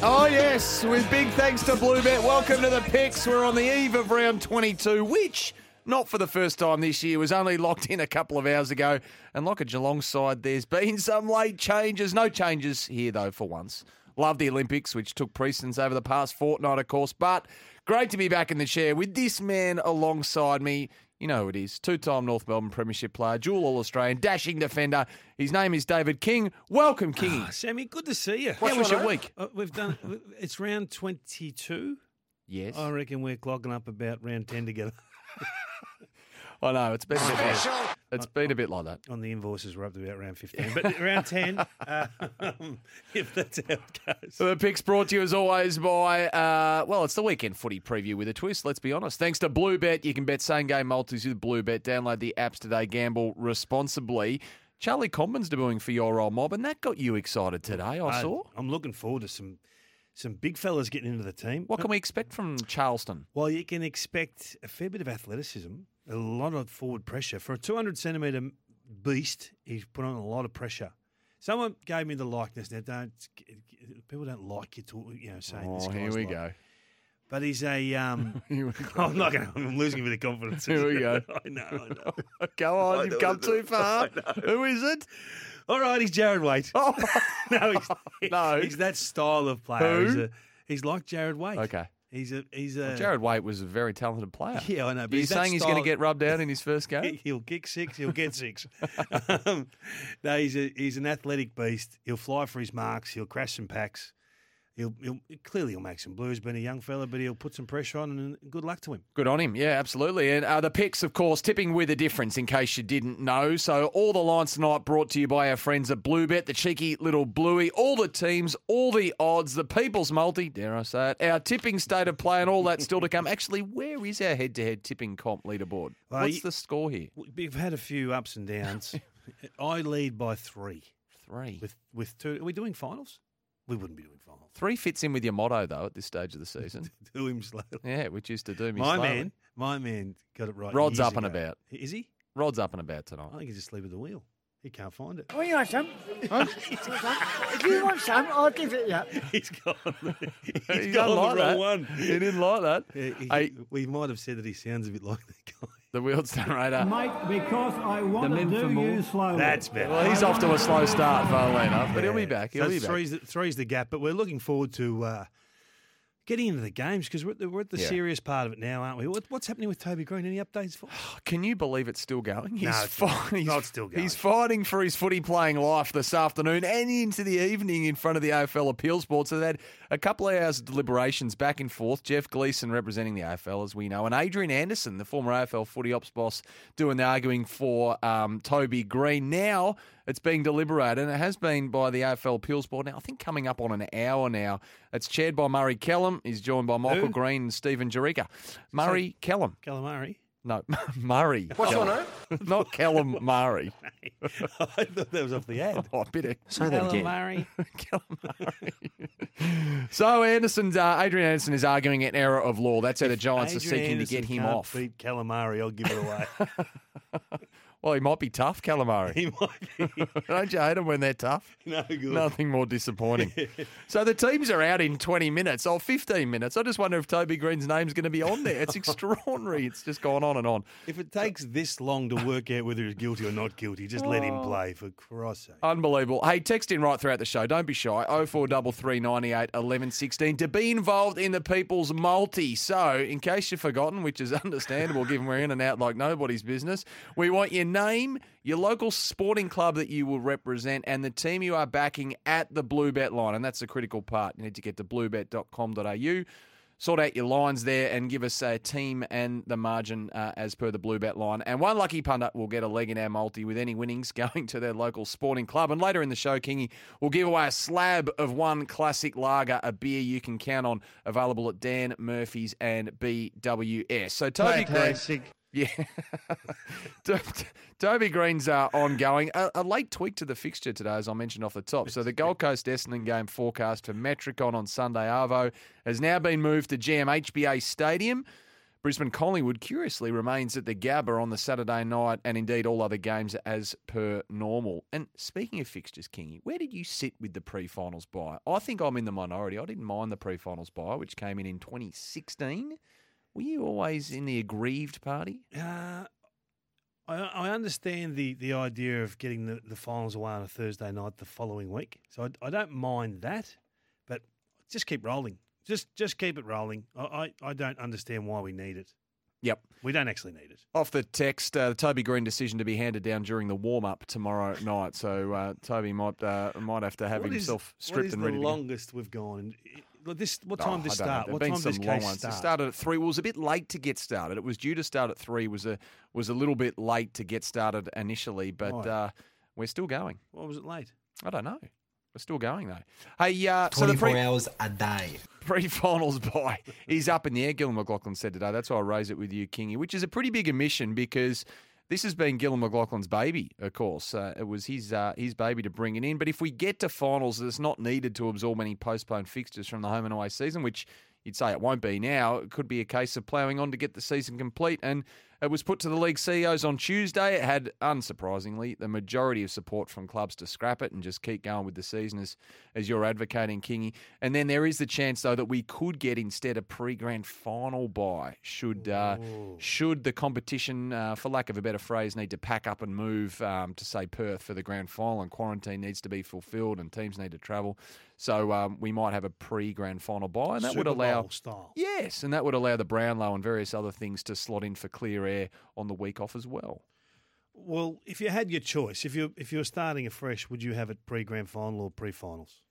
Oh, yes, with big thanks to Bluebet. Welcome to the picks. We're on the eve of round 22, which, not for the first time this year, was only locked in a couple of hours ago. And like a Geelong side, there's been some late changes. No changes here, though, for once. Love the Olympics, which took precedence over the past fortnight, of course. But great to be back in the chair with this man alongside me. You know who it is. Two time North Melbourne Premiership player, dual All Australian, dashing defender. His name is David King. Welcome, Kingy. Ah, Sammy, good to see you. How was your week? Uh, we've done. It's round twenty-two. Yes. I reckon we're clogging up about round ten together. I know, it's been, a bit, it's been a bit like that. On the invoices, we're up to about round fifteen, but round ten, uh, if that's how it goes. The picks brought to you as always by, uh, well, it's the weekend footy preview with a twist, let's be honest. Thanks to Bluebet, you can bet same game multis with Bluebet. Download the apps today, gamble responsibly. Charlie Comben's debuting for your old mob, and that got you excited today, I Uh, saw. I'm looking forward to some some big fellas getting into the team. What can we expect from Charleston? Well, you can expect a fair bit of athleticism, a lot of forward pressure. For a 200 centimetre beast, he's put on a lot of pressure. Someone gave me the likeness. Now, don't people don't like you to you know saying this Oh, guy's here we like- go. But he's a. Um. I'm not going. I'm losing a bit of confidence. Here we go. I know. I know. Go on, I you've come too far. Who is it? All right, he's Jarrad Waite. Oh, no, he's, No. he's that style of player. Who? He's, a, he's like Jarrad Waite. okay. He's a. He's a. Jarrad Waite was a very talented player. Yeah, I know. But he's saying he's going to get rubbed out in his first game? He- He'll kick six. He'll get six. um, no, he's a, he's an athletic beast. He'll fly for his marks. He'll crash some packs. He'll, he'll clearly he'll make some blues. Being a young fella, but he'll put some pressure on, and good luck to him. Good on him. Yeah, absolutely. And uh, the picks, of course, tipping with a difference in case you didn't know. So all the lines tonight brought to you by our friends at Bluebet, the cheeky little bluey, all the teams, all the odds, the people's multi, dare I say it, our tipping state of play and all that still to come. Actually, where is our head-to-head tipping comp leaderboard? Well, What's you- the score here? We've had a few ups and downs. I lead by three. Three. With with two. Are we doing finals? We wouldn't be doing finals. Three fits in with your motto, though, at this stage of the season. Do him slowly. yeah, which is to do me My slowly. man, my man got it right. Rod's up and about. Is he? Rod's up and about tonight. I think he's asleep at the wheel. He can't find it. Well, you want some? Huh? if you want some, I'll give it you. He's gone. He He's doesn't gone like the wrong that. one. He didn't like that. Yeah, he- Hey. we might have said that he sounds a bit like that guy. The Wheelstone Radar. Mate, because I want to do you slowly. That's better. Well, he's off to a slow start, funnily enough, but he'll be back. He'll So be back. three's, the, three's the gap, but we're looking forward to uh, getting into the games because we're, at the- we're at the Yeah. serious part of it now, aren't we? What, what's happening with Toby Greene? Any updates for? Can you believe it's still going? He's, No, it's fi- he's, No, it's still going. he's fighting for his footy playing life this afternoon and into the evening in front of the AFL Appeals Board. So they had a couple of hours of deliberations back and forth. Jeff Gleeson representing the AFL, as we know, and Adrian Anderson, the former AFL footy ops boss, doing the arguing for um, Toby Greene. Now it's being deliberated, and it has been by the AFL Appeals Board. Now, I think coming up on an hour now. It's chaired by Murray Kellam. He's joined by Michael Who? Green and Stephen Jurica. Murray Kellam. Calamari. No, Murray. What's your name? Not Callum Murray. I thought that was off the ad. Oh, a bit of Say that again. Calamari. Callum Murray. so Anderson's uh, Adrian Anderson is arguing an error of law. That's how the Giants are seeking Anderson to get him can't off. Beat Calamari, I'll give it away. Well, he might be tough, calamari. He might be. Don't you hate them when they're tough? no good. Nothing more disappointing. so the teams are out in 20 minutes or 15 minutes. I just wonder if Toby Greene's name's going to be on there. It's extraordinary. It's just gone on and on. If it takes this long to work out whether he's guilty or not guilty, just let Oh. him play for Christ's sake. Unbelievable. Hey, text in right throughout the show. Don't be shy. 0433 98 11 16 to be involved in the People's Multi. So, in case you've forgotten, which is understandable given we're in and out like nobody's business, we want your name, your local sporting club that you will represent, and the team you are backing at the Blue Bet line. And that's the critical part. You need to get to bluebet.com.au. Sort out your lines there and give us a team and the margin uh, as per the Blue Bet line. And one lucky pundit will get a leg in our multi with any winnings going to their local sporting club. And later in the show, Kingy will give away a slab of one classic lager, a beer you can count on, available at Dan Murphy's and BWS. So Toby Greene, yeah, To- Toby Greene's uh, ongoing. A, a late tweak to the fixture today, as I mentioned off the top. So the Gold Coast Essendon game forecast for Metricon on Sunday Arvo has now been moved to GMHBA Stadium. Brisbane Collingwood curiously remains at the Gabba on the Saturday night, and indeed all other games as per normal. And speaking of fixtures, Kingy, where did you sit with the pre-finals bye? I think I'm in the minority. I didn't mind the pre-finals bye, which came in in 2016. Were you always in the aggrieved party? Uh, I, I understand the, the idea of getting the, the finals away on a Thursday night the following week. So I, I don't mind that, but just keep rolling. Just just keep it rolling. I, I, I don't understand why we need it. Yep. We don't actually need it. Off the text, uh, the Toby Greene decision to be handed down during the warm up tomorrow night. So uh, Toby might uh, might have to have What is- himself what stripped is and the ready to go. longest we've gone? And it- look, this what Oh, time did I it don't know. start? What been time did this long case ones. start? It started at three. Well, it was a bit late to get started. It was due to start at three. Was a was a little bit late to get started initially, but Right. uh, we're still going. Why was it late? I don't know. We're still going though. Hey, uh, so the 24 pre- hours a day. pre-finals bye He's up in the air. Gillon McLachlan said today. That's why I raise it with you, Kingy, which is a pretty big omission because this has been Gillon McLachlan's baby. Of course, uh, it was his uh, his baby to bring it in. But if we get to finals, it's not needed to absorb any postponed fixtures from the home and away season, which you'd say it won't be now. It could be a case of ploughing on to get the season complete and. It was put to the league CEOs on Tuesday. It had, unsurprisingly, the majority of support from clubs to scrap it and just keep going with the season as, as you're advocating, Kingy. And then there is the chance, though, that we could get instead a pre-grand final bye should uh, should the competition, uh, for lack of a better phrase, need to pack up and move um, to say Perth for the grand final, and quarantine needs to be fulfilled, and teams need to travel. So um, we might have a pre-grand final bye, and that would allow. Yes, and that would allow the Brownlow and various other things to slot in for clear air on the week off as well. Well, if you had your choice, if you if you were starting afresh, would you have it pre grand final or pre finals?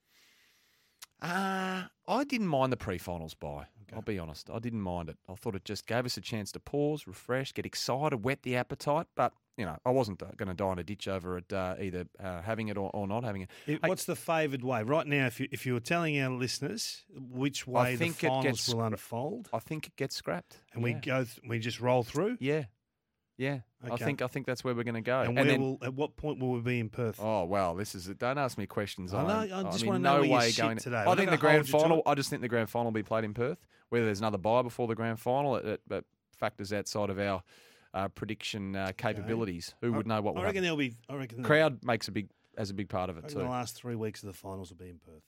Uh, I didn't mind the pre-finals bye. I'll be honest. I didn't mind it. I thought it just gave us a chance to pause, refresh, get excited, whet the appetite. But you know, I wasn't going to die in a ditch over it, uh, either uh, having it or, or not having it. It- Hey, what's the favoured way right now? If you if you were telling our listeners which way the finals gets will unfold, I think it gets scrapped, and we go, th- we just roll through, Yeah, yeah. I think I think that's where we're going to go. and, where then, will at what point will we be in Perth? Oh well, this is it. Don't ask me questions. I know, I just I'm wanna know no where way going today. I think the grand to final. I just think the grand final will be played in Perth. Whether there's another bye before the grand final, it, it, it factors outside of our uh, prediction uh, capabilities. Who would know what I reckon happen? there'll be. I reckon Crowd makes a big as a big part of it reckon too. the last three weeks of the finals will be in Perth.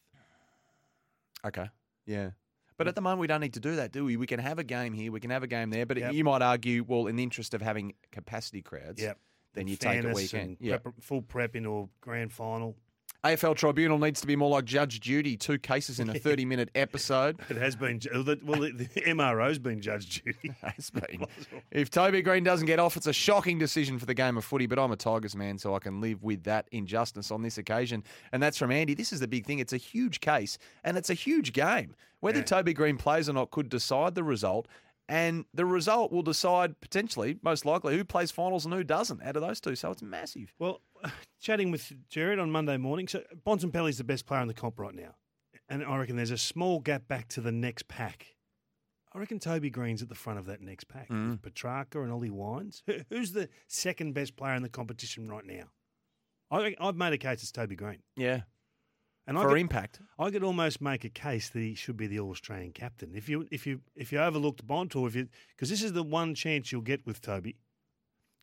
Okay. Yeah. But at the moment, we don't need to do that, do we? We can have a game here, we can have a game there. But Yep. you might argue, well, in the interest of having capacity crowds, Yep. then And you take a fairness weekend. and Yeah. prep- full prep into a grand final. AFL Tribunal needs to be more like Judge Judy, two cases in a 30 minute episode. It has been. Well, the, the MRO's been Judge Judy. Has been. If Toby Greene doesn't get off, it's a shocking decision for the game of footy, but I'm a Tigers man, so I can live with that injustice on this occasion. And that's from Andy. This is the big thing. It's a huge case, and it's a huge game. Whether Toby Greene plays or not could decide the result. And the result will decide potentially, most likely, who plays finals and who doesn't out of those two. So it's massive. Well, chatting with Jared on Monday morning, so Bontempelli's the best player in the comp right now, and I reckon there's a small gap back to the next pack. I reckon Toby Greene's at the front of that next pack. Mm. Petracca and Ollie Wines. Who- Who's the second best player in the competition right now? I, I've made a case it's Toby Greene, Yeah. and For I could, impact. I could almost make a case that he should be the All Australian captain. If you if you if you overlooked Bont or if you because this is the one chance you'll get with Toby.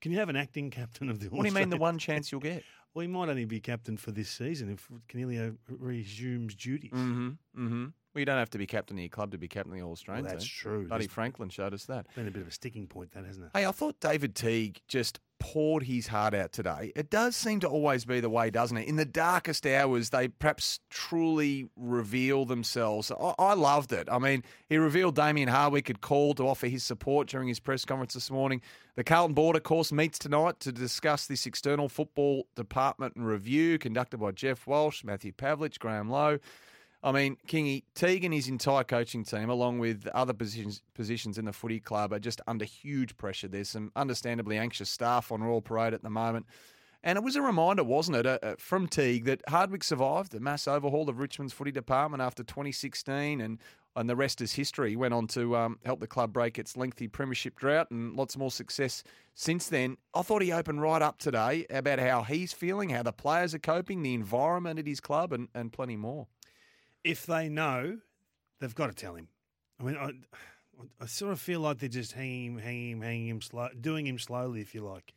Can you have an acting captain of the What do you mean the one chance you'll get? Well, he might only be captain for this season if Coniglio resumes duties. Mm-hmm. Mm-hmm. Well, you don't have to be captain of your club to be captain of the All Australian Well, that's team. true. Buddy There's Franklin showed us that. been a bit of a sticking point, that hasn't it? Hey, I thought David Teague just poured his heart out today. It does seem to always be the way, doesn't it? In the darkest hours, they perhaps truly reveal themselves. I, I loved it. I mean, he revealed Damien Hardwick had called to offer his support during his press conference this morning. The Carlton Board, of course, meets tonight to discuss this external football department review conducted by Geoff Walsh, Matthew Pavlich, Graham Lowe. I mean, Kingy, Teague and his entire coaching team, along with other positions positions in the footy club, are just under huge pressure. There's some understandably anxious staff on Royal Parade at the moment. And it was a reminder, wasn't it, uh, uh, from Teague that Hardwick survived the mass overhaul of Richmond's footy department after 2016, and and the rest is history. He went on to um, help the club break its lengthy premiership drought and lots more success since then. I thought he opened right up today about how he's feeling, how the players are coping, the environment at his club, and, and plenty more. If they know, they've got to tell him. I mean, I, I sort of feel like they're just hanging him, hanging him, hanging him, slow, doing him slowly, if you like.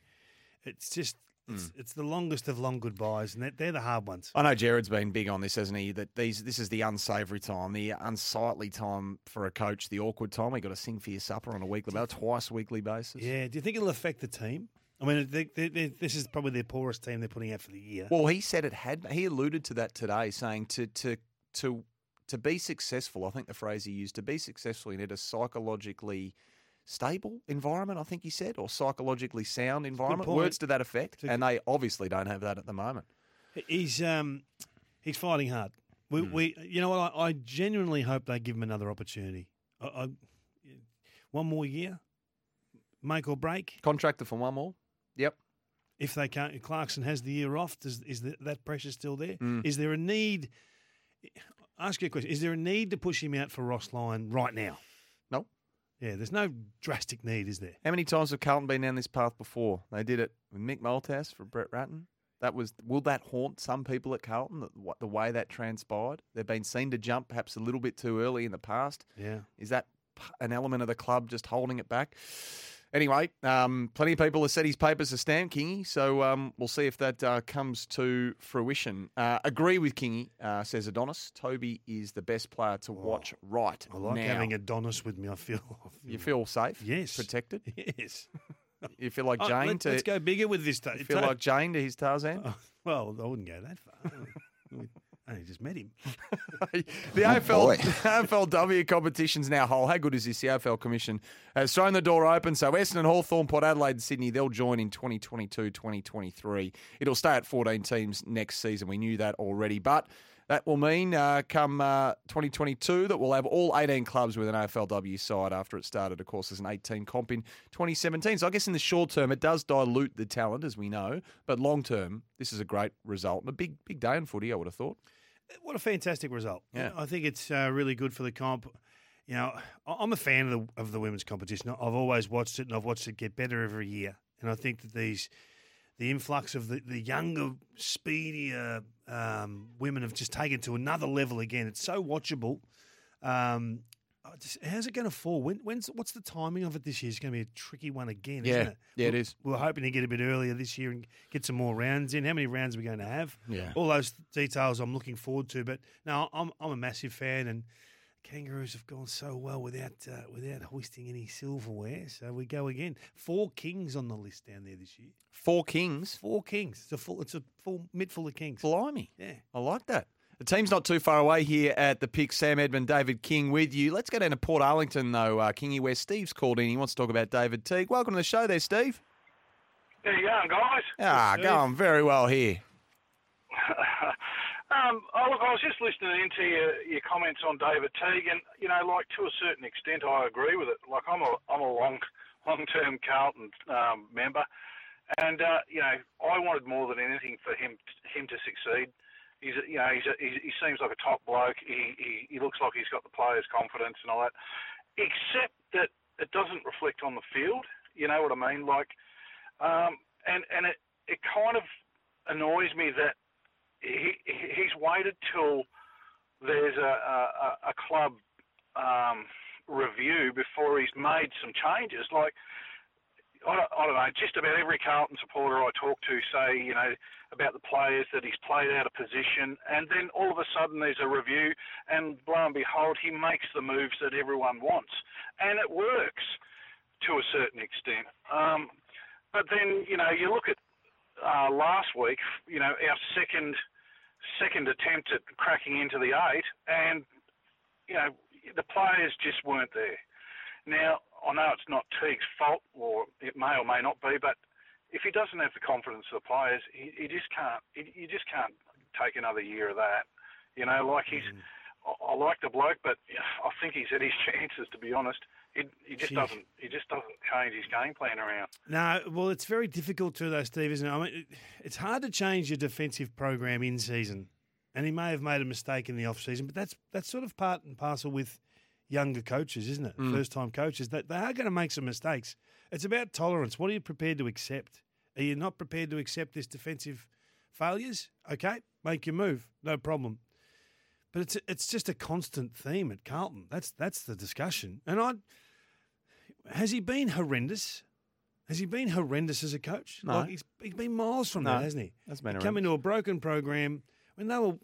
It's just, it's, hmm. it's the longest of long goodbyes, and they're, they're the hard ones. I know Jared's been big on this, hasn't he? That these this is the unsavoury time, the unsightly time for a coach, the awkward time. You got to sing for your supper on a weekly basis, twice weekly basis. Yeah. Do you think it'll affect the team? I mean, they, they, they, this is probably their poorest team they're putting out for the year. Well, he said it had. He alluded to that today, saying to to to to be successful. I think the phrase he used to be successful, you need a psychologically stable environment. I think he said, or psychologically sound environment. Words to that effect, and they obviously don't have that at the moment. He's um, he's fighting hard. We, Hmm. we you know what? I, I genuinely hope they give him another opportunity. I, I, one more year, make or break. Contractor for one more. Yep. If they can't, Clarkson has the year off. Does is the, that pressure still there? Is Mm. there a need? Ask you a question: Is there a need to push him out for Ross Lyon right now? No. Yeah, there's no drastic need, is there? How many times have Carlton been down this path before? They did it with Mick Malthouse for Brett Ratten. That was will that haunt some people at Carlton? The, what- the way that transpired, they've been seen to jump perhaps a little bit too early in the past. Yeah. Is that an element of the club just holding it back? Anyway, um, plenty of people have said his papers are stamped, Kingy. So um, we'll see if that uh, comes to fruition. Uh, agree with Kingy, uh, says Adonis. Toby is the best player to watch right I like now. having Adonis with me. I feel. I feel you feel safe? Yes. Protected? yes. You feel like Oh, Jane let, to us go bigger with this. you feel like Jane to his Tarzan? Oh, well, I wouldn't go that far. I only just met him. the AFL, AFLW competition's now whole. How good is this? The AFL Commission has thrown the door open. So Essendon, Hawthorn, Port Adelaide and Sydney, they'll join in 2022-2023. It'll stay at 14 teams next season. We knew that already. But that will mean uh, come uh, 2022 that we'll have all 18 clubs with an AFLW side after it started, of course, as an 18 comp in 2017. So I guess in the short term, it does dilute the talent, as we know. But long term, this is a great result and a big, big day in footy, I would have thought. What a fantastic result! Yeah. I think it's uh, really good for the comp. You know, I'm a fan of the, of the women's competition. I've always watched it, and I've watched it get better every year. And I think that these, the influx of the, the younger, speedier um, women have just taken to another level again. It's so watchable. Um, how's it going to fall? When, when's what's the timing of it this year? It's going to be a tricky one again, Yeah. isn't it? Yeah, it We're- is. We're hoping to get a bit earlier this year and get some more rounds in. How many rounds are we going to have? Yeah. all those details I'm looking forward to. But no, I'm I'm a massive fan, and Kangaroos have gone so well without uh, without hoisting any silverware. So we go again. Four kings on the list down there this year. Four Kings. Four kings. It's a full. It's a full mitt full of kings. Blimey. Yeah. I like that. The team's not too far away here at the pick. Sam Edmund, David King with you. Let's go down to Port Arlington, though, uh, Kingy, where Steve's called in. He wants to talk about David Teague. Welcome to the show there, Steve. How you going, guys? Ah, going very well here. um, oh, look, I was just listening into your, your comments on David Teague, and you know, like to a certain extent, I agree with it. Like I'm a I'm a long long term Carlton um, member, and uh, you know, I wanted more than anything for him him to succeed. He's you know he's a, he, he seems like a top bloke. He, he he looks like he's got the players' confidence and all that, except that it doesn't reflect on the field. You know what I mean? Like, um, and and it it kind of annoys me that he he's waited till there's a a, a club um, review before he's made some changes. Like I don't, know, just about every Carlton supporter I talk to say, you know, about the players that he's played out of position, and then all of a sudden there's a review, and lo and behold, he makes the moves that everyone wants, and it works to a certain extent. Um, but then, you know, you look at uh, last week, you know, our second second attempt at cracking into the eight, and you know, the players just weren't there. Now, I know it's not Teague's fault, or it may or may not be, but if he doesn't have the confidence of the players, he, he just can't. He, you just can't take another year of that. You know, like he's. Mm. I, I like the bloke, but I think he's had his chances. To be honest, he, he just Gee. doesn't. He just doesn't change his game plan around. No, well, it's very difficult to though, Steve, isn't it? I mean, it- it's hard to change your defensive program in season, and he may have made a mistake in the off season, but that's that's sort of part and parcel with younger coaches, isn't it? Mm. First time coaches that they are going to make some mistakes. It's about tolerance. What are you prepared to accept? Are you not prepared to accept this defensive failures? Okay, make your move, no problem. But it's it's just a constant theme at Carlton. That's that's the discussion. And I has he been horrendous? Has he been horrendous as a coach? No. Like he's, he's been miles from No, that, hasn't he? that's been He come into a broken program when they were.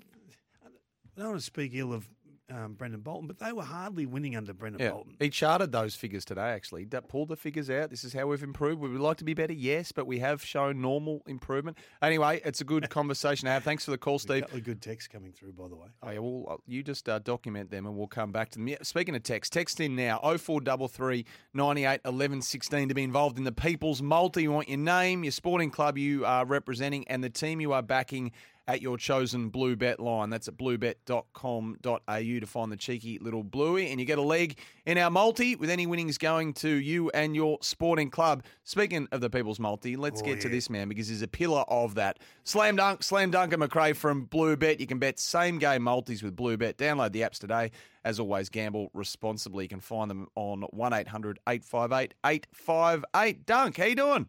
I don't want to speak ill of um, Brendan Bolton, but they were hardly winning under Brendan Yeah, Bolton. he charted those figures today. Actually, He pulled the figures out. This is how we've improved. Would We would like to be better, yes, but we have shown normal improvement. Anyway, it's a good conversation to have. Thanks for the call, Steve. A good text coming through, by the way. Oh, yeah, well, uh, you just uh, document them and we'll come back to them. Yeah, speaking of text, text in now 0433 98 11 16 to be involved in the People's Multi. You want your name, your sporting club you are representing, and the team you are backing at your chosen Blue Bet line. That's at bluebet.com.au to find the cheeky little bluey. And you get a leg in our multi with any winnings going to you and your sporting club. Speaking of the People's Multi, let's Oh, get to this man because he's a pillar of that. Slam dunk, slam dunk and McRae from Blue Bet. You can bet same game multis with Blue Bet. Download the apps today. As always, gamble responsibly. You can find them on 1800 858 858. Dunk, how you doing?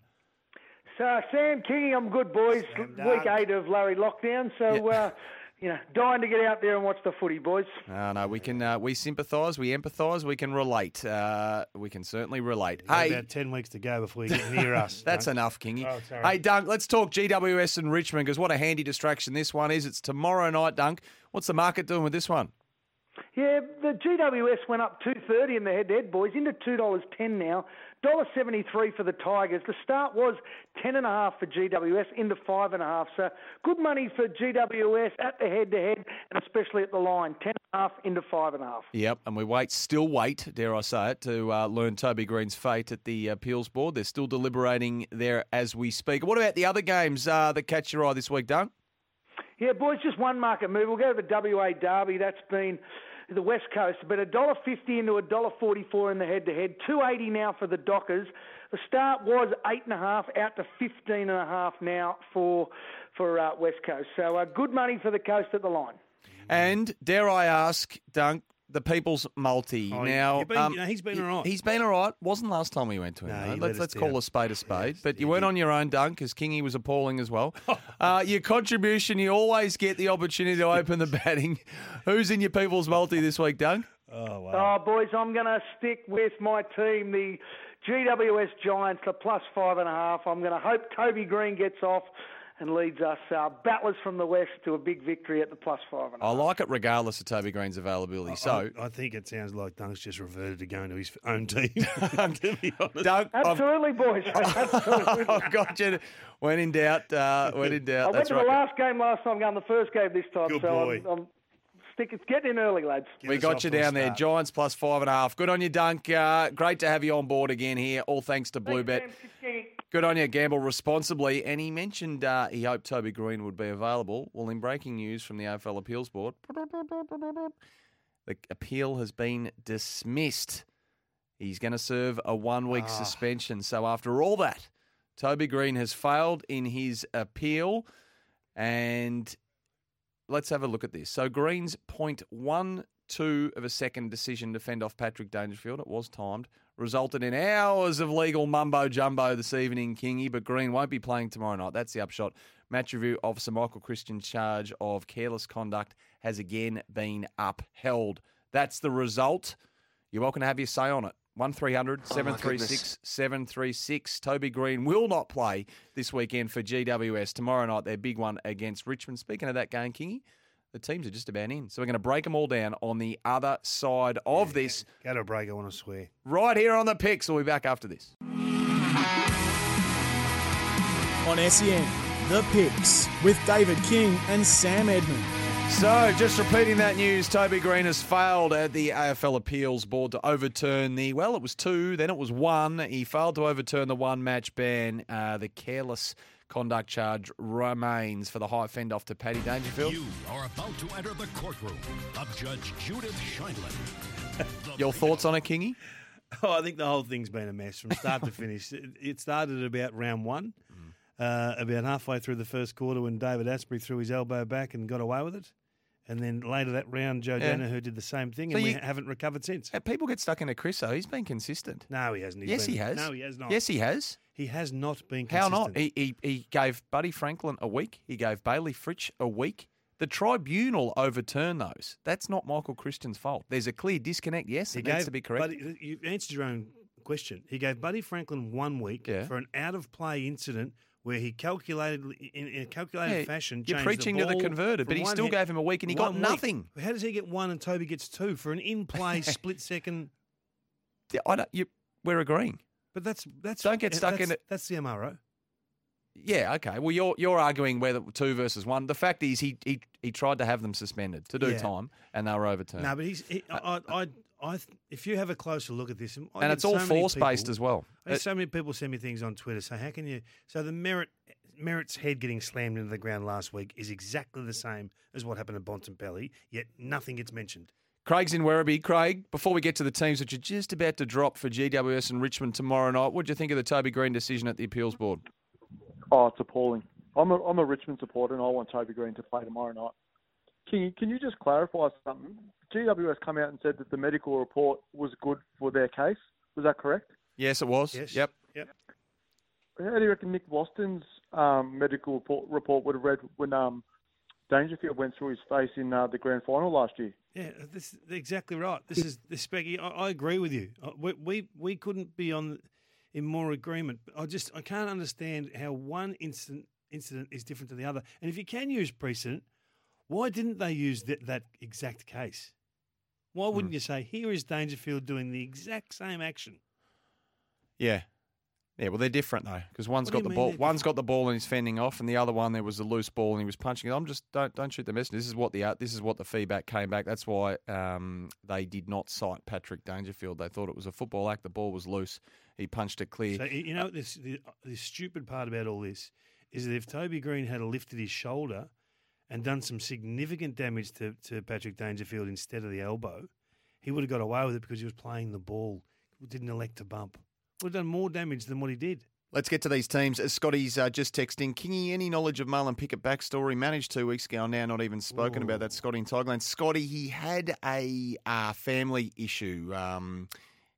So, Sam King, I'm good, boys. Sam Week Dunk. eight of Larry lockdown, so uh, you know, dying to get out there and watch the footy, boys. No, no, we can uh, we sympathise, we empathise, we can relate. Uh, we can certainly relate. Got Hey, about 10 weeks to go before you get near us. That's Dunk. enough, Kingy. Oh, sorry. hey, Dunk, let's talk GWS and Richmond because what a handy distraction this one is. It's tomorrow night, Dunk. What's the market doing with this one? Yeah, the GWS went up two thirty in the head-to-head, boys, into two dollars ten now. Dollar seventy-three for the Tigers. The start was ten and a half for GWS, into five and a half. So good money for GWS at the head-to-head, and especially at the line, ten and a half into five and a half. Yep, and we wait, still wait, dare I say it, to uh, learn Toby Greene's fate at the appeals board. They're still deliberating there as we speak. What about the other games uh, that catch your eye this week, Dunk? Yeah, boys, just one market move. We'll go to the WA Derby. That's been the West Coast, but a dollar fifty into a dollar forty-four in the head-to-head. Two eighty now for the Dockers. The start was eight and a half, out to fifteen and a half now for for uh, West Coast. So uh, good money for the coast at the line. And dare I ask, Dunk, the People's Multi. Oh, now, been- um, you know, he's been all right. He's been all right. Wasn't last time we went to him. No, though. let let's us let's down. call a spade a spade. Yes, but you he went did. on your own, Dunk, because Kingy was appalling as well. uh, your contribution, you always get the opportunity to open the batting. Who's in your People's Multi this week, Dunk? Oh, wow. Oh, boys, I'm going to stick with my team, the GWS Giants, the plus five and a half. I'm going to hope Toby Greene gets off and leads us uh, battlers from the west to a big victory at the plus five and a I half. like it regardless of Toby Greene's availability. So, I, I think it sounds like Dunk's just reverted to going to his own team. to be honest. Dunk, I've, Absolutely, boys. Absolutely. I've got you. When in doubt, uh, when in I doubt. went That's to right. the last game last time, going the first game this time. Good so boy. I'm, I'm stick, it's getting in early, lads. Get We got you to a down there. start. Giants plus five and a half. Good on you, Dunk. Uh, great to have you on board again here. All thanks to Blue Bet. Thanks, Sam. Kitching. Good on you. Gamble responsibly. And he mentioned uh, he hoped Toby Greene would be available. Well, in breaking news from the AFL Appeals Board, the appeal has been dismissed. He's going to serve a one week Ah. suspension. So, after all that, Toby Greene has failed in his appeal. And let's have a look at this. So, Greene's 0.12 of a second decision to fend off Patrick Dangerfield, it was timed, resulted in hours of legal mumbo jumbo this evening, Kingy. But Greene won't be playing tomorrow night. That's the upshot. Match review officer Michael Christian's charge of careless conduct has again been upheld. That's the result. You're welcome to have your say on it. 1300 Oh, my 736 736. Toby Greene will not play this weekend for GWS. Tomorrow night, their big one against Richmond. Speaking of that game, Kingy, the teams are just about in. So we're going to break them all down on the other side of this. Go to a break, I want to swear. Right here on the picks. We'll be back after this. On SEN, The Picks with David King and Sam Edmund. So, just repeating that news, Toby Greene has failed at the AFL Appeals Board to overturn the, well, it was two, then it was one. He failed to overturn the one match ban. Uh, the careless conduct charge remains for the high fend off to Paddy Dangerfield. You are about to enter the courtroom of Judge Judith Scheindlin. Your thoughts on it, Kingy? Oh, I think the whole thing's been a mess from start to finish. It, it started at about round one, uh, about halfway through the first quarter when David Asprey threw his elbow back and got away with it. And then later that round, Joe Yeah. Daniher did the same thing, So and we haven't recovered since. People get stuck into Chris, though. He's been consistent. No, he hasn't. He's yes, been- he has. No, he has not. Yes, he has. He has not been consistent. How not? He, he, he gave Buddy Franklin a week. He gave Bayley Fritsch a week. The tribunal overturned those. That's not Michael Christian's fault. There's a clear disconnect. Yes, He it needs to be correct. Buddy, you answered your own question. He gave Buddy Franklin one week Yeah. for an out of play incident where he calculated in, in a calculated Yeah, fashion. you're preaching to the converted, but he still gave him a week and he got week. nothing. How does he get one and Toby gets two for an in play split second? Yeah, I don't, you, we're agreeing. But that's that's Don't get stuck that's, in it. That's the MRO. Yeah, okay. Well, you're you're arguing whether two versus one. The fact is, he he, he tried to have them suspended to do Yeah. time, and they were overturned. No, but he's. He, uh, I, I, uh, I, if you have a closer look at this, I and it's all so many force based as well. It- uh, so many people send me things on Twitter. So how can you? So the merit Merritt's head getting slammed into the ground last week is exactly the same as what happened to Bontempelli. Yet nothing gets mentioned. Craig's in Werribee. Craig, before we get to the teams which are just about to drop for GWS and Richmond tomorrow night, what do you think of the Toby Greene decision at the appeals board? Oh, it's appalling. I'm a, I'm a Richmond supporter and I want Toby Greene to play tomorrow night. Can you, can you just clarify something? GWS come out and said that the medical report was good for their case. Was that correct? Yes, it was. Yes. Yep. Yep. How do you reckon Nick Vlastuin's um, medical report, report would have read when um, Dangerfield went through his face in uh, the grand final last year? Yeah, this exactly right. This is this Specky. I, I agree with you. Uh, We, we we couldn't be on in more agreement. I just I can't understand how one incident incident is different to the other. And if you can use precedent, why didn't they use that, that exact case? Why wouldn't you say here is Dangerfield doing the exact same action? Yeah. Yeah, well, they're different though, because one's got the ball. One's got the ball and he's fending off, and the other one there was a loose ball and he was punching it. I'm just don't don't shoot the messenger. This is what the this is what the feedback came back. That's why um, they did not cite Patrick Dangerfield. They thought it was a football act. The ball was loose. He punched it clear. So you know this the, the stupid part about all this is that if Toby Greene had lifted his shoulder and done some significant damage to, to Patrick Dangerfield instead of the elbow, he would have got away with it because he was playing the ball. Didn't elect to bump. Would have done more damage than what he did. Let's get to these teams. As Scotty's uh, just texting, Kingy, any knowledge of Marlon Pickett backstory? Managed two weeks ago now, not even spoken about that. Scotty in Tigerland. Scotty, he had a uh, family issue. Um,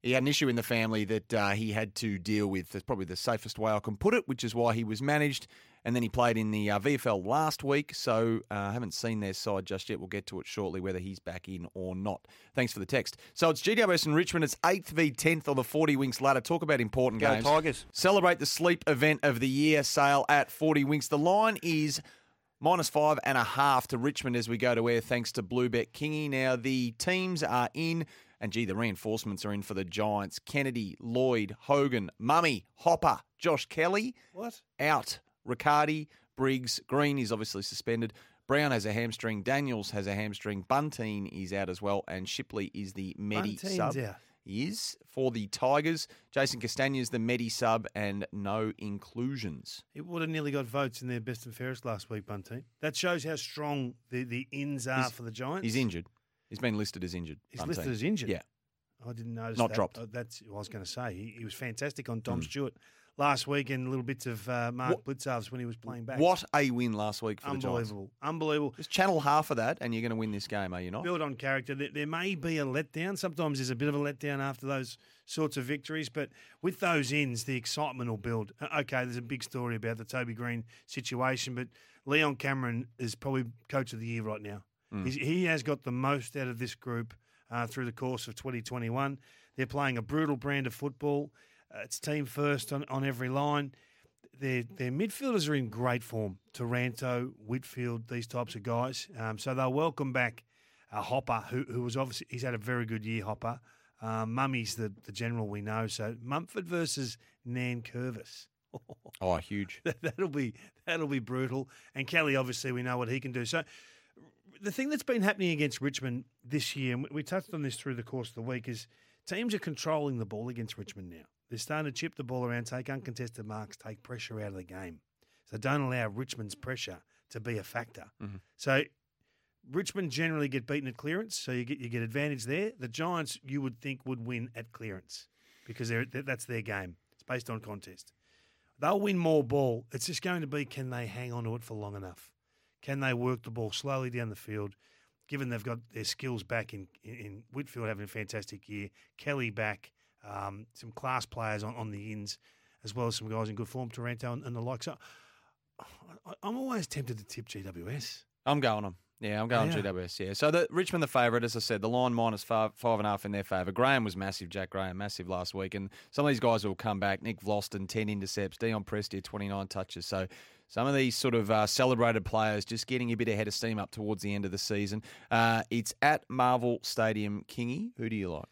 he had an issue in the family that uh, he had to deal with. That's probably the safest way I can put it, which is why he was managed. And then he played in the uh, VFL last week, so I uh, haven't seen their side just yet. We'll get to it shortly, whether he's back in or not. Thanks for the text. So it's GWS and Richmond. It's 8th v 10th on the 40 Winks ladder. Talk about important Go games. Tigers. Celebrate the sleep event of the year sale at 40 Winks. The line is minus five and a half to Richmond as we go to air, thanks to Bluebet Kingy. Now, the teams are in, and gee, the reinforcements are in for the Giants. Kennedy, Lloyd, Hogan, Mummy, Hopper, Josh Kelly. What? Out. Riccardi, Briggs, Green is obviously suspended. Brown has a hamstring. Daniels has a hamstring. Bunteen is out as well. And Shipley is the Medi Bunteen's sub. out. He is for the Tigers. Jason Castagna's the Medi sub and no inclusions. It would have nearly got votes in their best and fairest last week, Bunting. That shows how strong the, the ins are He's- for the Giants. He's injured. He's been listed as injured. He's Bunting. listed as injured. Yeah. I didn't notice. Not that. dropped. Uh, That's what I was going to say. He, he was fantastic on. Tom Stewart last week, and little bits of uh, Mark Blicavs when he was playing back. What a win last week for the Giants. unbelievable, unbelievable. Just channel half of that, and you're going to win this game, are you not? Build on character. There, there may be a letdown. Sometimes there's a bit of a letdown after those sorts of victories, but with those ins, the excitement will build. Uh, Okay, there's a big story about the Toby Green situation, but Leon Cameron is probably coach of the year right now. Mm. He's, he has got the most out of this group uh, through the course of 2021. They're playing a brutal brand of football. Uh, it's team first on, on every line. Their, their midfielders are in great form. Taranto, Whitfield, these types of guys. Um, so they'll welcome back uh, Hopper, who, who was obviously, he's had a very good year, Hopper. Um, Mummy's the, the general we know. So Mumford versus Nankervis. Oh, huge. that'll be that'll be brutal. And Kelly, obviously, we know what he can do. So the thing that's been happening against Richmond this year, and we touched on this through the course of the week, is teams are controlling the ball against Richmond now. They're starting to chip the ball around, take uncontested marks, take pressure out of the game. So don't allow Richmond's pressure to be a factor. Mm-hmm. So Richmond generally get beaten at clearance, so you get you get advantage there. The Giants, you would think, would win at clearance because they're, that's their game. It's based on contest. They'll win more ball. It's just going to be can they hang on to it for long enough? Can they work the ball slowly down the field? Given they've got their skills back in, in, Whitfield having a fantastic year, Kelly back, um, some class players on, on the ins, as well as some guys in good form, Taranto and, and the like. So I, I'm always tempted to tip GWS. I'm going them. Yeah, I'm going Oh, yeah. GWS. Yeah. So the Richmond the favourite, as I said, the line minus five five and a half in their favour. Graham was massive. Jack Graham massive last week, and some of these guys will come back. Nick Vlastuin ten intercepts. Dion Prestia twenty nine touches. So some of these sort of uh, celebrated players just getting a bit ahead of steam up towards the end of the season. Uh, it's at Marvel Stadium. Kingy, who do you like?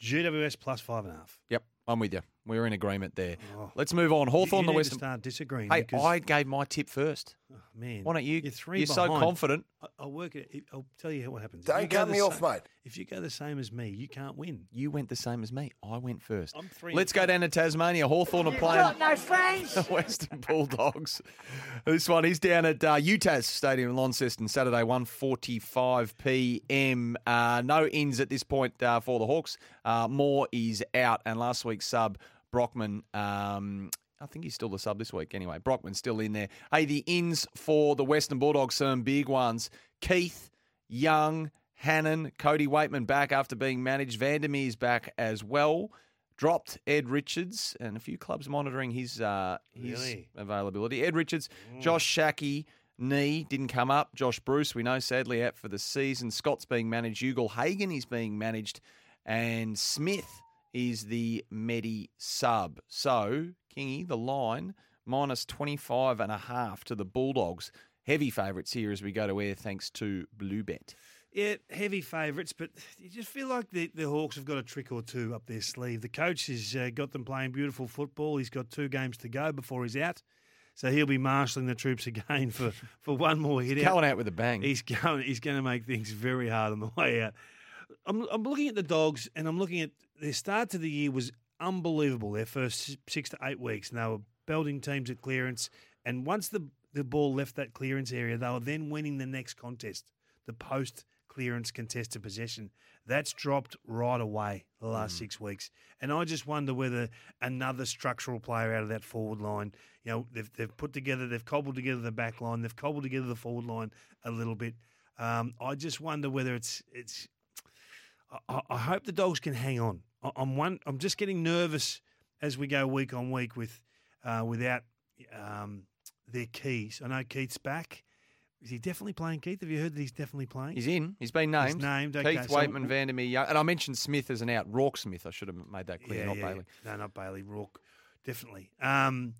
GWS plus five and a half. Yep, I'm with you. We're in agreement there. Oh. Let's move on. Hawthorn you the need to Western. start disagreeing. Hey, because, I gave my tip first. oh, man, Why don't you? You're three You're so confident. I- I'll work it. I'll tell you what happens. If Don't you go cut the me off, sa- mate. If you go the same as me, you can't win. You went the same as me. I went first. I'm three Let's go four. down to Tasmania. Hawthorn are playing no friends. the Western Bulldogs. This one is down at uh, UTAS Stadium in Launceston, Saturday, 1.45 p.m. Uh, no ins at this point uh, for the Hawks. Uh, Moore is out, and last week's sub, Brockman, um, I think he's still the sub this week anyway. Brockman's still in there. Hey, the ins for the Western Bulldogs, some big ones. Keath, Young, Hannan, Cody Weightman back after being managed. Vandermeer's back as well. Dropped Ed Richards and a few clubs monitoring his uh, his Really? availability. Ed Richards, Josh Schache, knee didn't come up. Josh Bruce, we know, sadly out for the season. Scott's being managed. Ugle-Hagan is being managed, and Smith is the Medi sub. So Kingy, the line minus 25 and a half to the Bulldogs. Heavy favourites here as we go to air, thanks to Bluebet. Yeah, heavy favourites, but you just feel like the, the Hawks have got a trick or two up their sleeve. The coach has uh, got them playing beautiful football. He's got two games to go before he's out. So he'll be marshalling the troops again for, for one more hit out. Going out with a bang. He's going. He's going to make things very hard on the way out. I'm, I'm looking at the dogs, and I'm looking at their start to the year was unbelievable. Their first six to eight weeks, and they were belting teams at clearance. And once the the ball left that clearance area, they were then winning the next contest, the post clearance contested possession. That's dropped right away the last six weeks, and I just wonder whether another structural player out of that forward line, you know, they've they've put together, they've cobbled together the back line, they've cobbled together the forward line a little bit. Um, I just wonder whether it's it's. I, I hope the dogs can hang on. I'm one. I'm just getting nervous as we go week on week with uh, without um, their keys. I know Keath's back. Is he definitely playing Keath? Have you heard that he's definitely playing? He's in. He's been named. He's named. Okay, Keath so- Weightman, Vandermeer, Young. And I mentioned Smith as an out. Roarke Smith. I should have made that clear, not Bailey. No, not Bailey. Roarke, definitely. Um,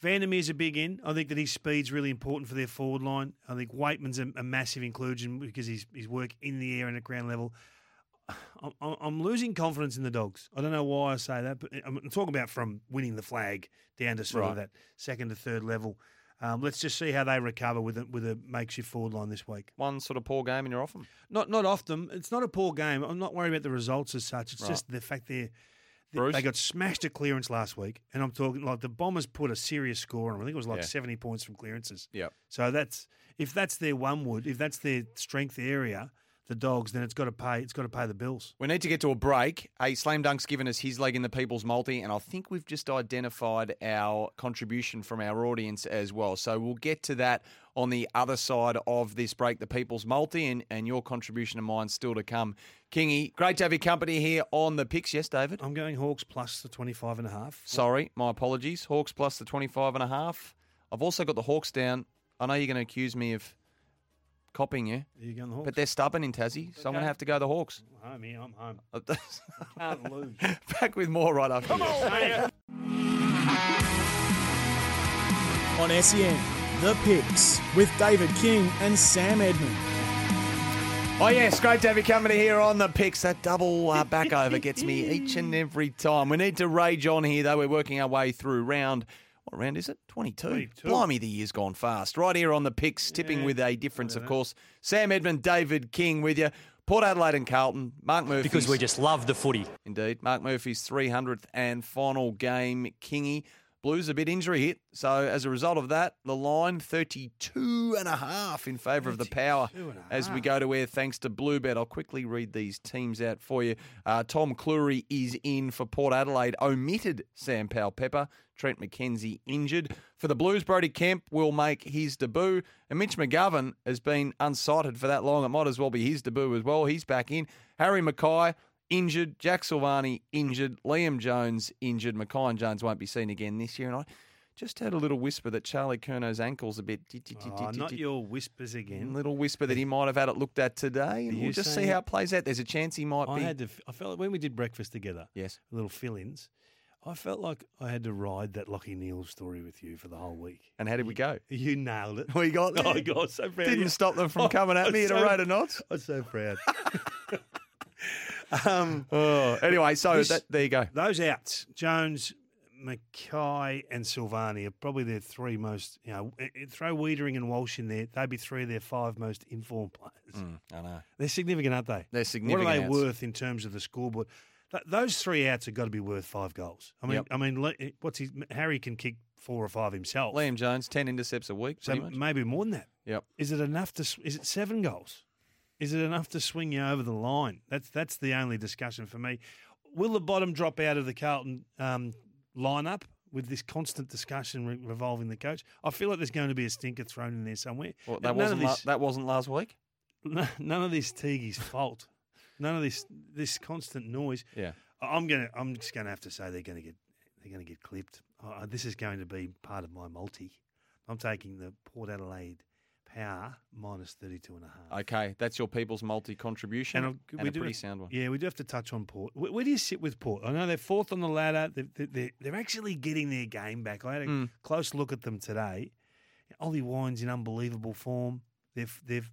Vandermeer's a big in. I think that his speed's really important for their forward line. I think Weightman's a, a massive inclusion because his his work in the air and at ground level. I'm, losing confidence in the dogs. I don't know why I say that, but I'm talking about from winning the flag down to sort Right. of that second to third level. Um, let's just see how they recover with a, with a makeshift forward line this week. One sort of poor game and you're off them. Not not off them. It's not a poor game. I'm not worried about the results as such. It's Right. just the fact they're, they they got smashed at clearance last week, and I'm talking like the Bombers put a serious score on. them. I think it was like Yeah. 70 points from clearances. Yeah. So that's if that's their one wood, if that's their strength area, the dogs, then it's got to pay. It's got to pay the bills. We need to get to a break. Hey, Slam Dunk's given us his leg in the People's Multi, and I think we've just identified our contribution from our audience as well. So we'll get to that on the other side of this break, the People's Multi, and, and your contribution and mine still to come. Kingy, great to have your company here on the picks. Yes, David? I'm going Hawks plus the 25 and a half. Sorry, my apologies. Hawks plus the 25 and a half. I've also got the Hawks down. I know you're going to accuse me of Copying you. Are you going the Hawks? But they're stubborn in Tassie, so I'm going to have to go the Hawks. home here. I'm home. Can't lose. Back with more right after Come this. on, On SEN, The Picks with David King and Sam Edmund. Oh, yes, great to have your company here on the picks. That double uh, back over gets me each and every time. We need to rage on here, though. We're working our way through round. What round is it? 22. 22. Blimey, the year's gone fast. Right here on the picks, tipping Yeah, with a difference, of course. Sam Edmund, David King with you. Port Adelaide and Carlton. Mark Murphy. Because we just love the footy. Indeed. Mark Murphy's 300th and final game. Kingy. Blues a bit injury hit. So as a result of that, the line 32 and a half in favour of the power 32 and a as we go to air thanks to Bluebet. I'll quickly read these teams out for you. Uh, Tom Cleary is in for Port Adelaide. Omitted Sam Powell Pepper. Trent McKenzie injured. For the Blues, Brody Kemp will make his debut. And Mitch McGovern has been unsighted for that long. It might as well be his debut as well. He's back in. Harry McKay injured. Jack Silvani injured. Liam Jones injured. McKay and Jones won't be seen again this year. And I just had a little whisper that Charlie Curnow's ankle's a bit. Oh, not your whispers again. Little whisper that he might have had it looked at today, and we'll just see how it plays out. There's a chance he might be. I be. had to. I felt like when we did breakfast together. Yes. Little fill-ins. I felt like I had to ride that Lachie Neale story with you for the whole week. And how did we go? You nailed it. We got Oh, there. God, so proud. Didn't you. stop them from Oh, coming at me at a rate of knots. I'm so proud. Um, Oh, anyway, so This- that, there you go. those outs, Jones, McKay, and Silvagni are probably their three most. You know, throw Weitering and Walsh in there; they'd be three of their five most informed players. I know. They're significant, aren't they? They're significant. What are they outs. worth in terms of the scoreboard? Th- those three outs have got to be worth five goals. I mean, Yep. I mean, eh, what's his? Harry can kick four or five himself. Liam Jones, 10 intercepts a week. so maybe more than that. Yep. Is it enough to? Is it seven goals? Is it enough to swing you over the line? That's that's the only discussion for me. Will the bottom drop out of the Carlton um, lineup with this constant discussion re- revolving the coach? I feel like there's going to be a stinker thrown in there somewhere. Well, that, wasn't of la- that wasn't last week. none of this Teague's fault. None of this this constant noise. Yeah. I'm gonna. I'm just gonna have to say they're gonna get. They're gonna get clipped. Uh, this is going to be part of my multi. I'm taking the Port Adelaide Power minus 32 and a half. Okay, that's your people's multi contribution and, And, a do pretty have- sound one. Yeah, we do have to touch on Port. Where, where do you sit with Port? I know they're fourth on the ladder. They're, they're- they're, actually getting their game back. I had a Mm. close look at them today. Ollie Wine's in unbelievable form. They've they've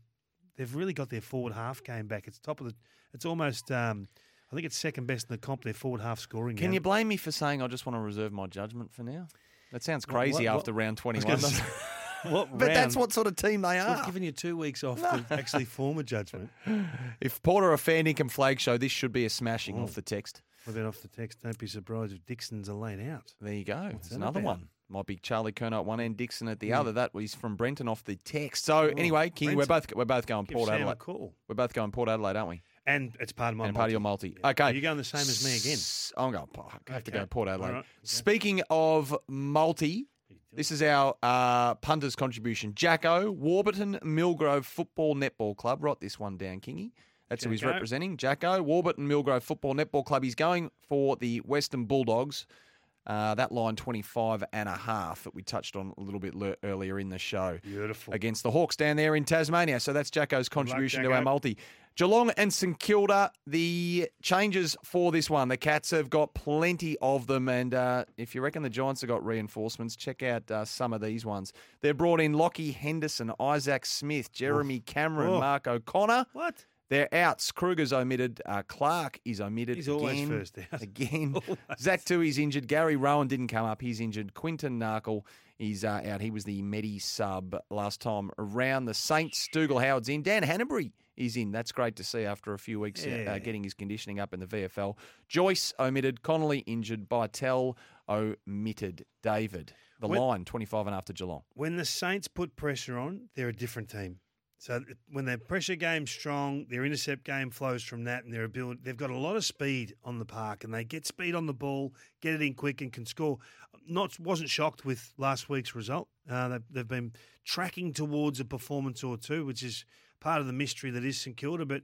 they've really got their forward half game back. It's top of the. It's almost. Um, I think it's second best in the comp. Their forward half scoring. Can game. you blame me for saying I just want to reserve my judgment for now? That sounds crazy what- after what- round I was 21. gonna doesn't say, it? what but that's what sort of team they are. We've are. given you two weeks off to actually form a judgment. If Porter a fair income flag show, this should be a smashing Oh. off the text. Well, then off the text, don't be surprised if Dixon's a laid out. There you go. What's that another about? one. Might be Charlie Curnow at one end, Dixon at the Yeah. other. That was from Brenton off the text. So oh, anyway, King, we're both we're both going Give Port Sam a Adelaide. call. We're both going Port Adelaide, aren't we? And it's part of my and part of your multi. multi. Yeah. Okay. Are you going the same as me again? S- I'm going. Oh, I have to go Port Adelaide. All right. Okay. Speaking of multi, this is our uh, punters' contribution. Jacko Warburton Millgrove Football Netball Club. Write this one down, Kingy. That's who he's representing. Jacko Warburton Millgrove Football Netball Club. He's going for the Western Bulldogs. Uh, that line 25 and a half that we touched on a little bit le- earlier in the show Beautiful. against the Hawks down there in Tasmania. So that's Jacko's contribution to our multi. Geelong and St Kilda, the changes for this one. The Cats have got plenty of them. And uh, if you reckon the Giants have got reinforcements, check out uh, some of these ones. They've brought in Lachie Henderson, Isaac Smith, Jeremy Cameron, Oh. Mark O'Connor. What? They're outs. Kruger's omitted. Uh, Clark is omitted. He's always first out. Again. Zach Tuohy's injured. Gary Rohan didn't come up. He's injured. Quinton Narkle is uh, out. He was the Medi sub last time around. The Saints, Dougal Howard's in. Dan Hannebery is in. That's great to see after a few weeks uh, Yeah. uh, getting his conditioning up in the VFL. Joyce omitted. Connolly injured. Bytel omitted. David. The When- line, 25 and after Geelong. When the Saints put pressure on, they're a different team. So when their pressure game's strong, their intercept game flows from that, and their ability. They've got a lot of speed on the park, and they get speed on the ball, get it in quick, and can score. Not wasn't shocked with last week's result. Uh, they've, they've been tracking towards a performance or two, which is part of the mystery that is St Kilda. But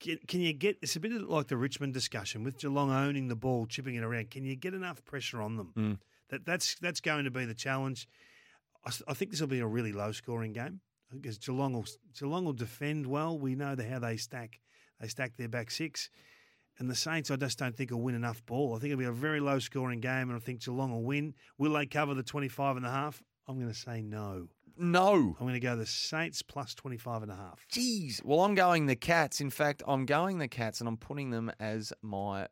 can, can you get? It's a bit like the Richmond discussion with Geelong owning the ball, chipping it around. Can you get enough pressure on them? Mm. That that's that's going to be the challenge. I think this will be a really low scoring game. Because Geelong will Geelong will defend well. We know the, how they stack they stack their back six. And the Saints, I just don't think will win enough ball. I think it'll be a very low scoring game, and I think Geelong will win. Will they cover the 25 and a half? I'm going to say no. No. I'm going to go the Saints plus 25 and a half. Jeez. Well, I'm going the Cats. In fact, I'm going the Cats, and I'm putting them as my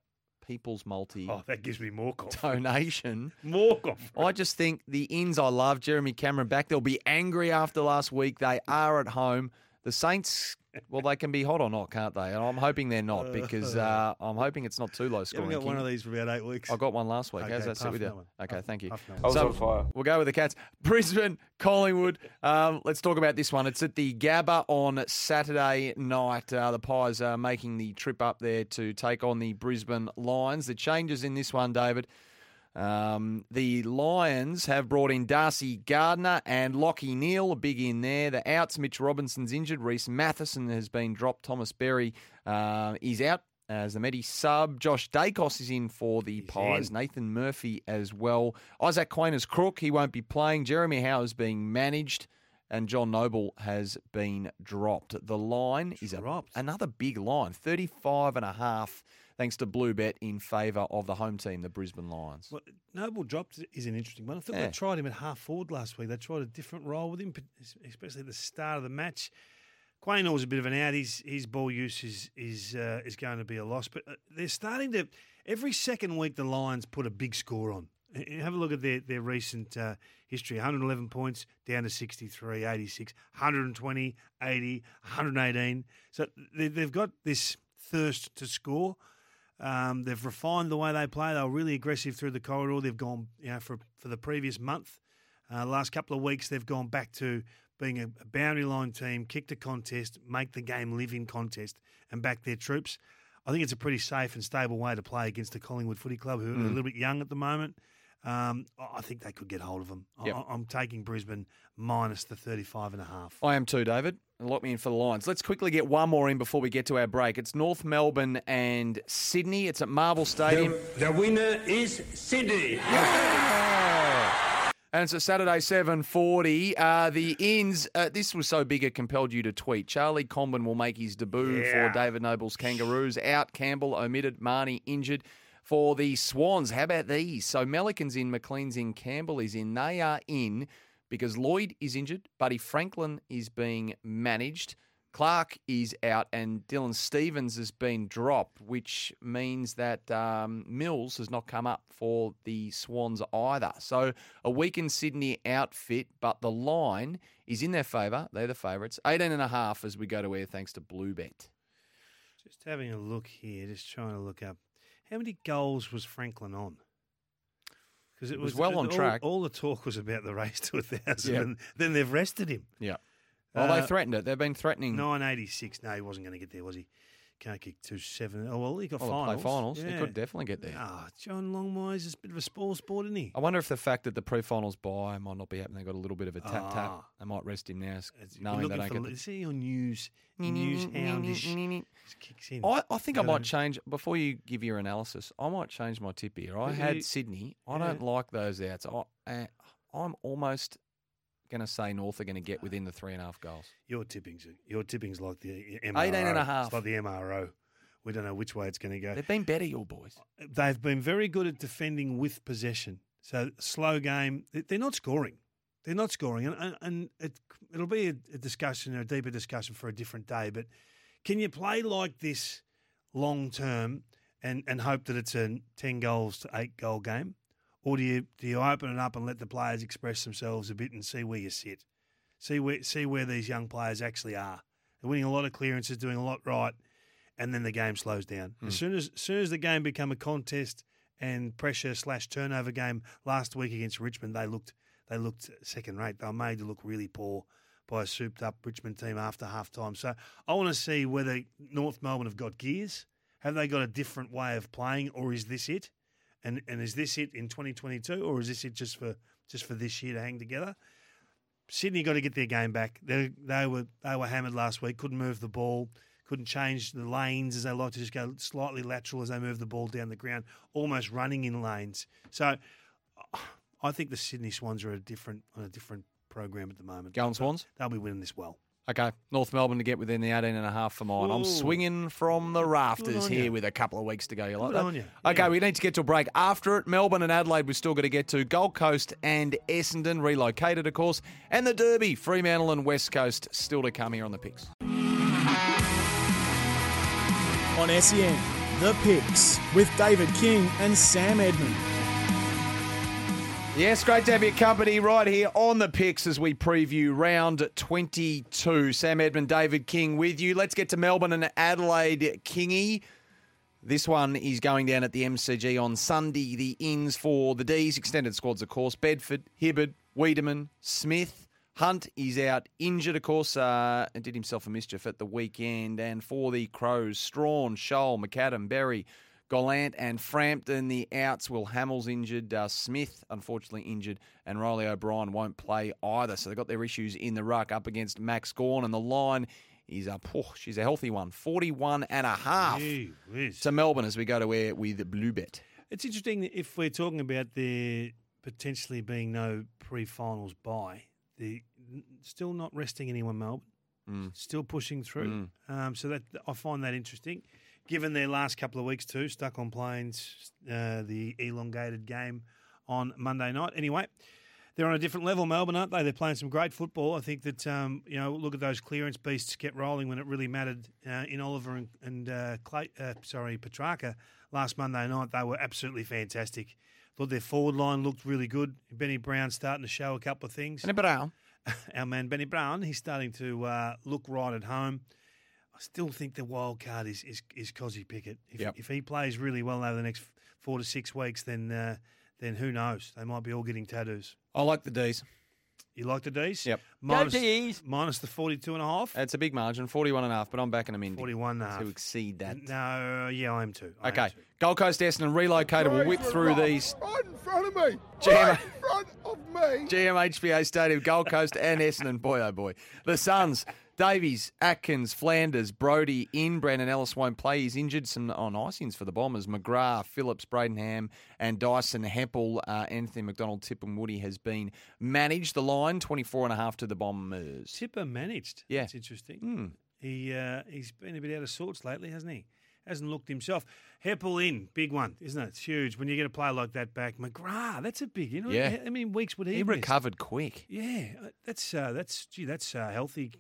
People's Multi Oh, that gives me more confidence. donation. More confidence. I just think the ins I love. Jeremy Cameron back. They'll be angry after last week. They are at home. The Saints, well, they can be hot or not, can't they? And I'm hoping they're not because uh, I'm hoping it's not too low You scoring. haven't got one of these for about eight weeks. I got one last week. How's Okay, that sit with you? one. Okay, Puff- thank you. puff I was So, on fire. We'll go with the Cats. Brisbane, Collingwood. Um, let's talk about this one. It's at the Gabba on Saturday night. Uh, the Pies are making the trip up there to take on the Brisbane Lions. The changes in this one, David. Um, the Lions have brought in Darcy Gardiner and Lachie Neale, a big in there. The outs, Mitch Robinson's injured. Rhys Mathieson has been dropped. Thomas Berry uh, is out as the Medi sub. Josh Daicos is in for the Pies. in. Nathan Murphy as well. Isaac Quaynor is crook. He won't be playing. Jeremy Howe is being managed. And John Noble has been dropped. The line is a, Dropped. another big line, 35 and a half, thanks to Blue Bet in favour of the home team, the Brisbane Lions. Well, Noble dropped is an interesting one. I thought Yeah. they tried him at half forward last week. They tried a different role with him, especially at the start of the match. Quaynor was a bit of an out. His his ball use is is uh, is going to be a loss. But uh, they're starting to every second week the Lions put a big score on. Uh, Have a look at their their recent uh, history: 111 points down to 63, 86, 120, 80, 118. So they, they've got this thirst to score. Um, they've refined the way they play. They were really aggressive through the corridor. They've gone, you know, for for the previous month, uh, last couple of weeks, they've gone back to being a, a boundary line team, kick to contest, make the game live in contest, and back their troops. I think it's a pretty safe and stable way to play against the Collingwood Footy Club, who are a little bit young at the moment. Um, I think they could get hold of them. Yep. I, I'm taking Brisbane minus the 35 and a half. I am too, David. Lock me in for the Lions. Let's quickly get one more in before we get to our break. It's North Melbourne and Sydney. It's at Marvel Stadium. The winner is Sydney. And it's a Saturday 7.40. Uh, the ins, uh, this was so big it compelled you to tweet. Charlie Comben will make his debut Yeah. for David Noble's Kangaroos. Out, Campbell omitted, Marnie injured. For the Swans, how about these? So Melican's in, McLean's in, Campbell is in. They are in because Lloyd is injured, Buddy Franklin is being managed. Clark is out and Dylan Stephens has been dropped, which means that um, Mills has not come up for the Swans either. So a weakened Sydney outfit, but the line is in their favour. They're the favourites. 18 and a half as we go to air thanks to Bluebet. Just having a look here, just trying to look up how many goals was Franklin on? Because It was well on all- track. All the talk was about the race to a thousand, Yeah. and then they've rested him. Yeah. Oh, they Uh, threatened it. They've been threatening. Nine eighty six. No, he wasn't going to get there, was he? Can't kick two seven. Oh well, he got Well, they'll play finals. finals. He could definitely get there. Ah, John Longmire's is a bit of a spoil sport, isn't he? I wonder if the fact that the pre-finals bye might not be happening. They got a little bit of a tap tap. Ah. They might rest him now, It's- knowing they don't for- get the Is he on news? News houndish. Kicks in. I, I think I might change before you give your analysis. I might change my tip here. I had Sydney. I yeah. don't like those outs. I, uh, I'm almost going to say North are going to get within the three and a half goals. Your tippings, your tippings like the MRO. 18 and a It's like the MRO. We don't know which way it's going to go. They've been better, your boys. They've been very good at defending with possession. So slow game. they- They're not scoring. They're not scoring, and, and, and it, it'll be a, a discussion, a deeper discussion for a different day. But can you play like this long term and, and hope that it's a ten goals to eight goal game, or do you do you open it up and let the players express themselves a bit and see where you sit, see where see where these young players actually are? They're winning a lot of clearances, doing a lot right, and then the game slows down. As hmm. soon as, as soon as the game become a contest and pressure slash turnover game last week against Richmond, they looked they looked second rate. They were made to look really poor by a souped up Richmond team after half time. So I want to see whether North Melbourne have got gears. Have they got a different way of playing, or is this it? And and is this it in 2022, or is this it just for just for this year to hang together? Sydney got to get their game back. They they were they were hammered last week. Couldn't move the ball. Couldn't change the lanes as they like to just go slightly lateral as they move the ball down the ground, almost running in lanes. So I think the Sydney Swans are a different on a different program at the moment. Going Swans? They'll be winning this well. Okay, North Melbourne to get within the 18 and a half for mine. I'm swinging from the rafters here you. with a couple of weeks to go. You like Good that? on you. Okay, Yeah. we need to get to a break. After it, Melbourne and Adelaide we've still got to get to. Gold Coast and Essendon relocated, of course. And the Derby, Fremantle and West Coast still to come here on the picks. On SEN, The Picks with David King and Sam Edmund. Yes, great to have your company right here on the picks as we preview round 22. Sam Edmund, David King with you. Let's get to Melbourne and Adelaide Kingy. This one is going down at the MCG on Sunday. The ins for the D's, extended squads, of course. Bedford, Hibberd, Weideman, Smith. Hunt is out injured, of course, uh, and did himself a mischief at the weekend. And for the Crows, Strawn, Sholl, McAdam, Berry, Gallant and Frampton, the outs. Will Hamill's injured. Uh, Smith, unfortunately, injured. And Reilly O'Brien won't play either. So they've got their issues in the ruck up against Max Gawn. And the line is up. Oh, she's a healthy one. 41 and a half Gee to Melbourne as we go to air with Bluebet. It's interesting if we're talking about there potentially being no pre-finals bye, the still not resting anyone, Melbourne. Mm. Still pushing through. Um, so that I find that interesting. Given their last couple of weeks too, stuck on planes, uh, the elongated game on Monday night. Anyway, they're on a different level, Melbourne, aren't they? They're playing some great football. I think that um, you know, look at those clearance beasts get rolling when it really mattered uh, in Oliver and, and uh, Clay, uh, sorry Petracca last Monday night. They were absolutely fantastic. Thought their forward line looked really good. Benny Brown starting to show a couple of things. Benny Brown. Our man Benny Brown, he's starting to uh, look right at home. I still think the wild card is is, is Kozzie Pickett. If, Yep. if he plays really well over the next four to six weeks, then uh, then who knows? They might be all getting tattoos. I like the D's. You like the D's? Yep. Minus, D's. minus the 42 and a half? It's a big margin, 41 and a half, but I'm backing them in 41 and a half. to exceed that. No, yeah, I am too. I am Okay, too. Gold Coast Essendon relocated. We'll whip through these. Right in front of me. GM, Right in front of me. GMHBA Stadium, Gold Coast and Essendon. Boy, oh boy. The Suns, Davies, Atkins, Flanders, Brody in. Brandon Ellis won't play. He's injured. Some on icings for the Bombers. McGrath, Phillips, Bradenham, and Dyson Heppel. Uh, Anthony McDonald-Tipungwuti has been managed. The line, 24 and a half to the Bombers. Tipper managed. Yeah. That's interesting. Hmm. He uh, he's been a bit out of sorts lately, hasn't he? Hasn't looked himself. Heppel in, big one, isn't it? It's huge when you get a player like that back. McGrath, that's a big. You know, Yeah. how many weeks would he? He recovered quick. Yeah, uh, that's uh, that's gee, that's uh, healthy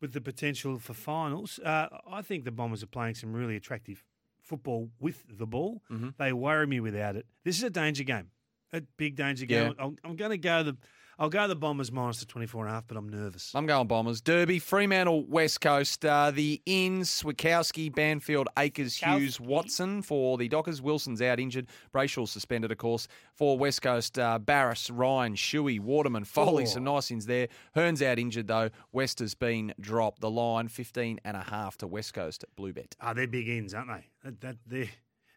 with the potential for finals. Uh, I think the Bombers are playing some really attractive football with the ball. Mm-hmm. They worry me without it. This is a danger game, a big danger game. Yeah. I'm, I'm going to go the I'll go the Bombers minus the 24 and a half, but I'm nervous. I'm going Bombers. Derby, Fremantle, West Coast. Uh, the ins, Switkowski, Banfield, Acres, Hughes, Watson for the Dockers. Wilson's out injured. Brayshaw suspended, of course. For West Coast, uh, Barrass, Ryan, Shuey, Waterman, Foley. Oh. Some nice ins there. Hurn's out injured, though. West has been dropped. The line, 15 and a half to West Coast at Bluebet. Ah, they're big ins, aren't they? That, that they're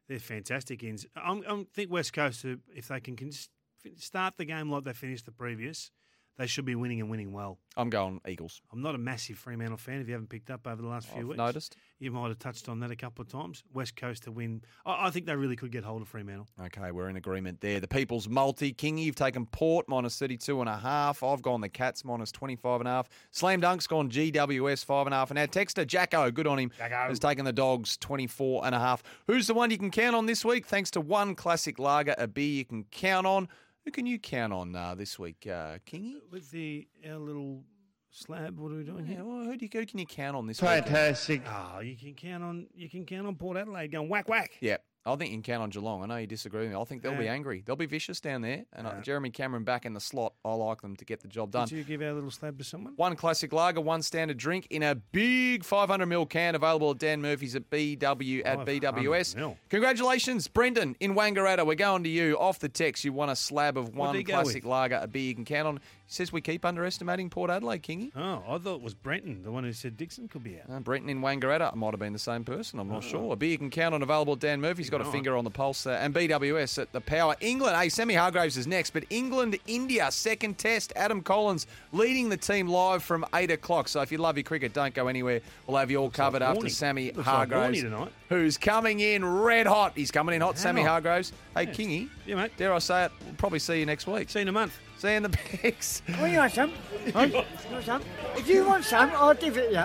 they're fantastic ins. I'm, I think West Coast, if they can, can s- start the game like they finished the previous, they should be winning and winning well. I'm going Eagles. I'm not a massive Fremantle fan. If you haven't picked up over the last few I've weeks, noticed. You might have touched on that a couple of times. West Coast to win. I, I think they really could get hold of Fremantle. Okay, we're in agreement there. The People's Multi. King, you've taken Port minus 32 and a. I've gone the Cats minus 25 and a half. Slam Dunk's gone GWS five and a half. And our texter, Jacko, good on him, has taken the Dogs 24 and a half. Who's the one you can count on this week? Thanks to one classic lager, a beer you can count on. Who can you count on uh, this week, uh, Kingy? With the our little slab, what are we doing Yeah, here? well, who, do you, who can you count on this week? Fantastic. Oh, you can count on you can count on Port Adelaide going whack whack. Yeah, I think you can count on Geelong. I know you disagree with me. I think they'll be angry. They'll be vicious down there. And uh, Yeah. Jeremy Cameron back in the slot. I like them to get the job done. Did you give our little slab to someone? One classic lager, one standard drink in a big 500 ml can available at Dan Murphy's at BW at BWS. mil. Congratulations, Brendan in Wangaratta. We're going to you off the text. You won a slab of one classic lager, a beer you can count on. Says we keep underestimating Port Adelaide, Kingy. Oh, I thought it was Brenton, the one who said Dixon could be out. Uh, Brenton in Wangaratta might have been the same person. I'm Oh. not sure. A beer you can count on available Dan Murphy's got a finger on the pulse there. And BWS at the power. England, hey, Sammy Hargraves is next, but England, India, second test. Adam Collins leading the team live from 8 o'clock. So if you love your cricket, don't go anywhere. We'll have you all covered like after. Sammy Looks like Hargraves, tonight. who's coming in red hot. He's coming in hot, How Sammy hot? Hargraves. Hey, Yeah. Kingy, Yeah, mate. dare I say it, we'll probably see you next week. See you in a month. See you in the picks. Well, you want some? Huh? You want some? If you want some, I'll give it you.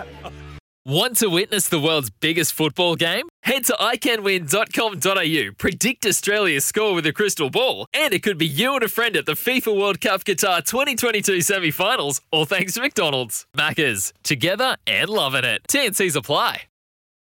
Want to witness the world's biggest football game? Head to iCanWin.com.au, predict Australia's score with a crystal ball, and it could be you and a friend at the FIFA World Cup Qatar 2022 semi finals, all thanks to McDonald's. Maccas, together and loving it. TNCs apply.